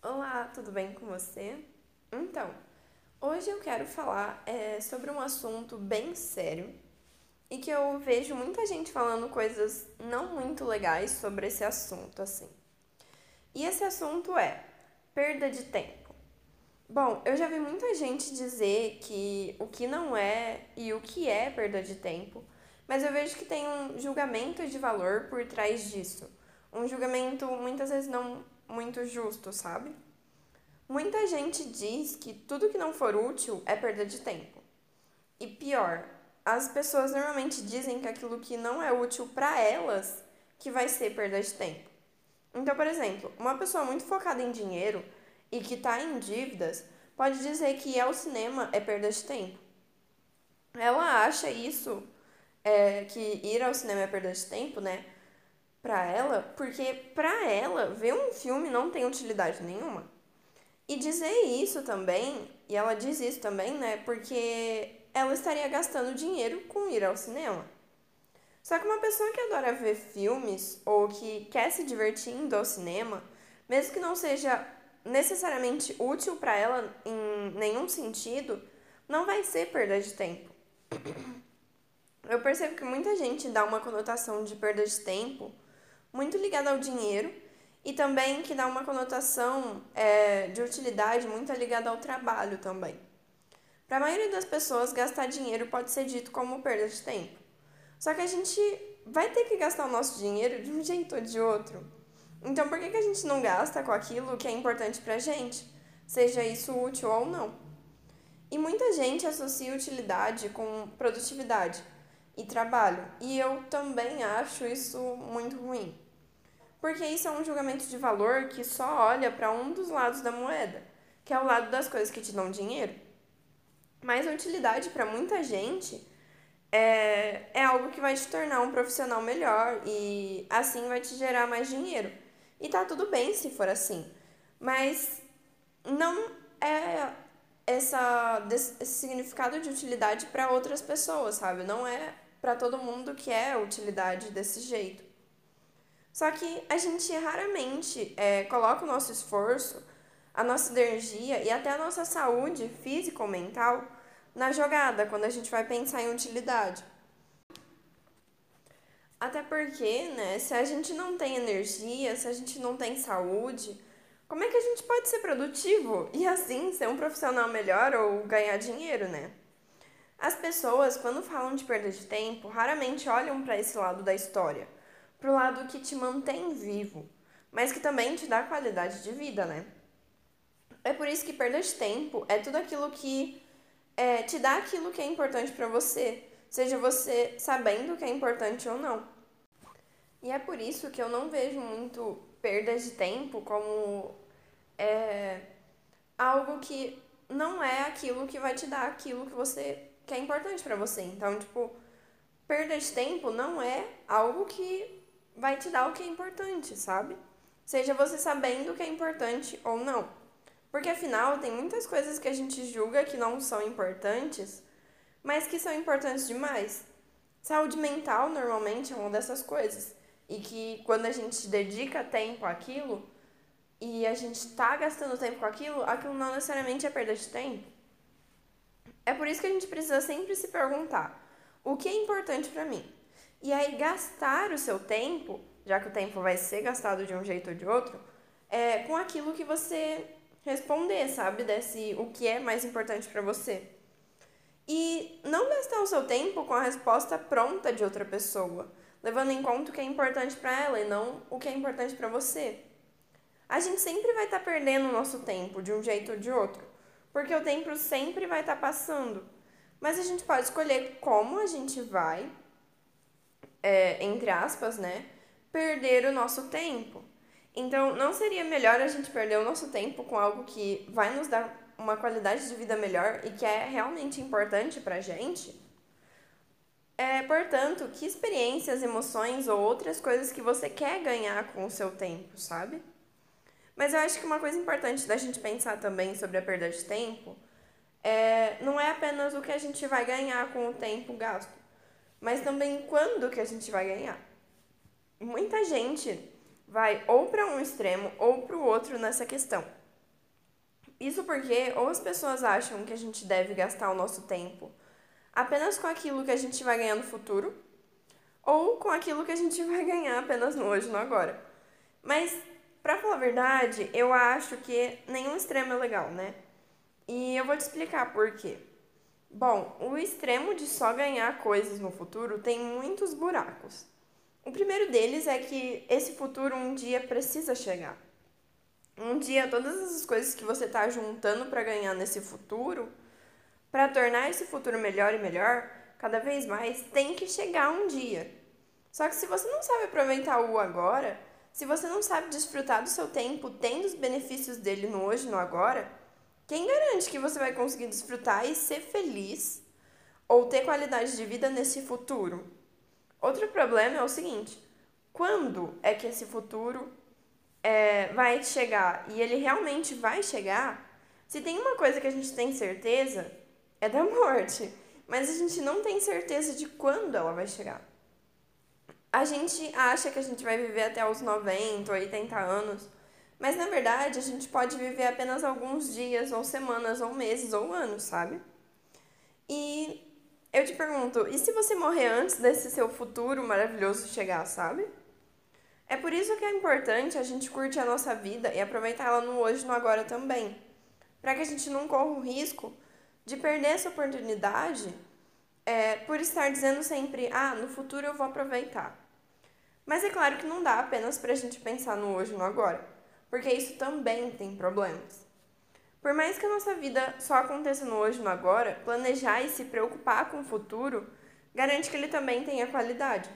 Olá, tudo bem com você? Então, hoje eu quero falar é, sobre um assunto bem sério e que eu vejo muita gente falando coisas não muito legais sobre esse assunto, assim. E esse assunto é perda de tempo. Bom, eu já vi muita gente dizer que o que não é e o que é perda de tempo, mas eu vejo que tem um julgamento de valor por trás disso. Um julgamento muitas vezes não muito justo, sabe? Muita gente diz que tudo que não for útil é perda de tempo. E pior, as pessoas normalmente dizem que aquilo que não é útil para elas que vai ser perda de tempo. Então, por exemplo, uma pessoa muito focada em dinheiro e que está em dívidas pode dizer que ir ao cinema é perda de tempo. Ela acha isso, é, que ir ao cinema é perda de tempo, né? Pra ela, porque pra ela, ver um filme não tem utilidade nenhuma. E dizer isso também, e ela diz isso também, né? Porque ela estaria gastando dinheiro com ir ao cinema. Só que uma pessoa que adora ver filmes ou que quer se divertir indo ao cinema, mesmo que não seja necessariamente útil para ela em nenhum sentido, não vai ser perda de tempo. Eu percebo que muita gente dá uma conotação de perda de tempo muito ligada ao dinheiro e também que dá uma conotação é, de utilidade muito ligada ao trabalho também. Para a maioria das pessoas, gastar dinheiro pode ser dito como perda de tempo. Só que a gente vai ter que gastar o nosso dinheiro de um jeito ou de outro. Então, por que, que a gente não gasta com aquilo que é importante para a gente, seja isso útil ou não? E muita gente associa utilidade com produtividade e trabalho, e eu também acho isso muito ruim. Porque isso é um julgamento de valor que só olha para um dos lados da moeda, que é o lado das coisas que te dão dinheiro. Mas a utilidade para muita gente é, é algo que vai te tornar um profissional melhor e assim vai te gerar mais dinheiro. E tá tudo bem se for assim. Mas não é essa, esse significado de utilidade para outras pessoas, sabe? Não é para todo mundo que é utilidade desse jeito. Só que a gente raramente é, coloca o nosso esforço, a nossa energia e até a nossa saúde física ou mental na jogada quando a gente vai pensar em utilidade. Até porque, né, se a gente não tem energia, se a gente não tem saúde, como é que a gente pode ser produtivo e assim ser um profissional melhor ou ganhar dinheiro, né? As pessoas, quando falam de perda de tempo, raramente olham para esse lado da história, para o lado que te mantém vivo, mas que também te dá qualidade de vida, né? É por isso que perda de tempo é tudo aquilo que é, te dá aquilo que é importante para você, seja você sabendo que é importante ou não. E é por isso que eu não vejo muito perda de tempo como é, algo que não é aquilo que vai te dar aquilo que você que é importante para você. Então, tipo, perda de tempo não é algo que vai te dar o que é importante, sabe? Seja você sabendo o que é importante ou não. Porque afinal, tem muitas coisas que a gente julga que não são importantes, mas que são importantes demais. Saúde mental normalmente é uma dessas coisas. E que quando a gente dedica tempo àquilo e a gente está gastando tempo com aquilo, aquilo não necessariamente é perda de tempo. É por isso que a gente precisa sempre se perguntar: o que é importante para mim? E aí, gastar o seu tempo, já que o tempo vai ser gastado de um jeito ou de outro, é com aquilo que você responder, sabe? Desse o que é mais importante para você. E não gastar o seu tempo com a resposta pronta de outra pessoa, levando em conta o que é importante para ela e não o que é importante para você. A gente sempre vai estar tá perdendo o nosso tempo de um jeito ou de outro, porque o tempo sempre vai estar tá passando. Mas a gente pode escolher como a gente vai, é, entre aspas, né, perder o nosso tempo. Então, não seria melhor a gente perder o nosso tempo com algo que vai nos dar uma qualidade de vida melhor e que é realmente importante pra gente? É, portanto, que experiências, emoções ou outras coisas que você quer ganhar com o seu tempo, sabe? Mas eu acho que uma coisa importante da gente pensar também sobre a perda de tempo é, não é apenas o que a gente vai ganhar com o tempo gasto, mas também quando que a gente vai ganhar. Muita gente vai ou para um extremo ou para o outro nessa questão. Isso porque ou as pessoas acham que a gente deve gastar o nosso tempo apenas com aquilo que a gente vai ganhar no futuro, ou com aquilo que a gente vai ganhar apenas no hoje, no agora. Mas, pra falar a verdade, eu acho que nenhum extremo é legal, né? E eu vou te explicar por quê. Bom, o extremo de só ganhar coisas no futuro tem muitos buracos. O primeiro deles é que esse futuro um dia precisa chegar. Um dia todas essas coisas que você está juntando para ganhar nesse futuro, para tornar esse futuro melhor e melhor, cada vez mais, tem que chegar um dia. Só que se você não sabe aproveitar o agora, se você não sabe desfrutar do seu tempo, tendo os benefícios dele no hoje e no agora, quem garante que você vai conseguir desfrutar e ser feliz ou ter qualidade de vida nesse futuro? Outro problema é o seguinte: quando é que esse futuro é, vai chegar e ele realmente vai chegar? Se tem uma coisa que a gente tem certeza, é da morte. Mas a gente não tem certeza de quando ela vai chegar. A gente acha que a gente vai viver até os 90 ou 80 anos, mas na verdade a gente pode viver apenas alguns dias, ou semanas, ou meses, ou anos, sabe? E eu te pergunto, e se você morrer antes desse seu futuro maravilhoso chegar, sabe? É por isso que é importante a gente curtir a nossa vida e aproveitar ela no hoje e no agora também. Para que a gente não corra o risco de perder essa oportunidade é, por estar dizendo sempre, ah, no futuro eu vou aproveitar. Mas é claro que não dá apenas para a gente pensar no hoje e no agora, porque isso também tem problemas. Por mais que a nossa vida só aconteça no hoje e no agora, planejar e se preocupar com o futuro garante que ele também tenha qualidade.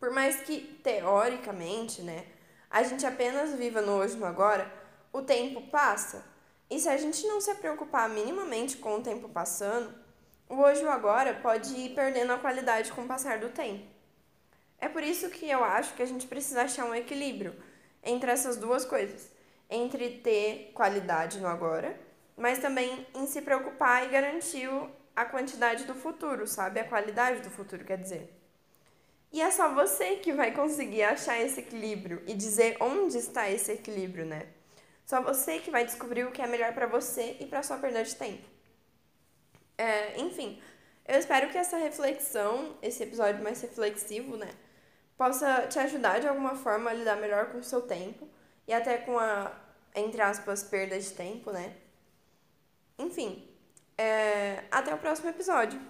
Por mais que, teoricamente, né, a gente apenas viva no hoje e no agora, o tempo passa. E se a gente não se preocupar minimamente com o tempo passando, o hoje e o agora pode ir perdendo a qualidade com o passar do tempo. É por isso que eu acho que a gente precisa achar um equilíbrio entre essas duas coisas entre ter qualidade no agora, mas também em se preocupar e garantir a quantidade do futuro, sabe? A qualidade do futuro, quer dizer. E é só você que vai conseguir achar esse equilíbrio e dizer onde está esse equilíbrio, né? Só você que vai descobrir o que é melhor para você e para sua perda de tempo. É, enfim, eu espero que essa reflexão, esse episódio mais reflexivo, né, possa te ajudar de alguma forma a lidar melhor com o seu tempo e até com a, entre aspas, perda de tempo, né? Enfim, é, até o próximo episódio.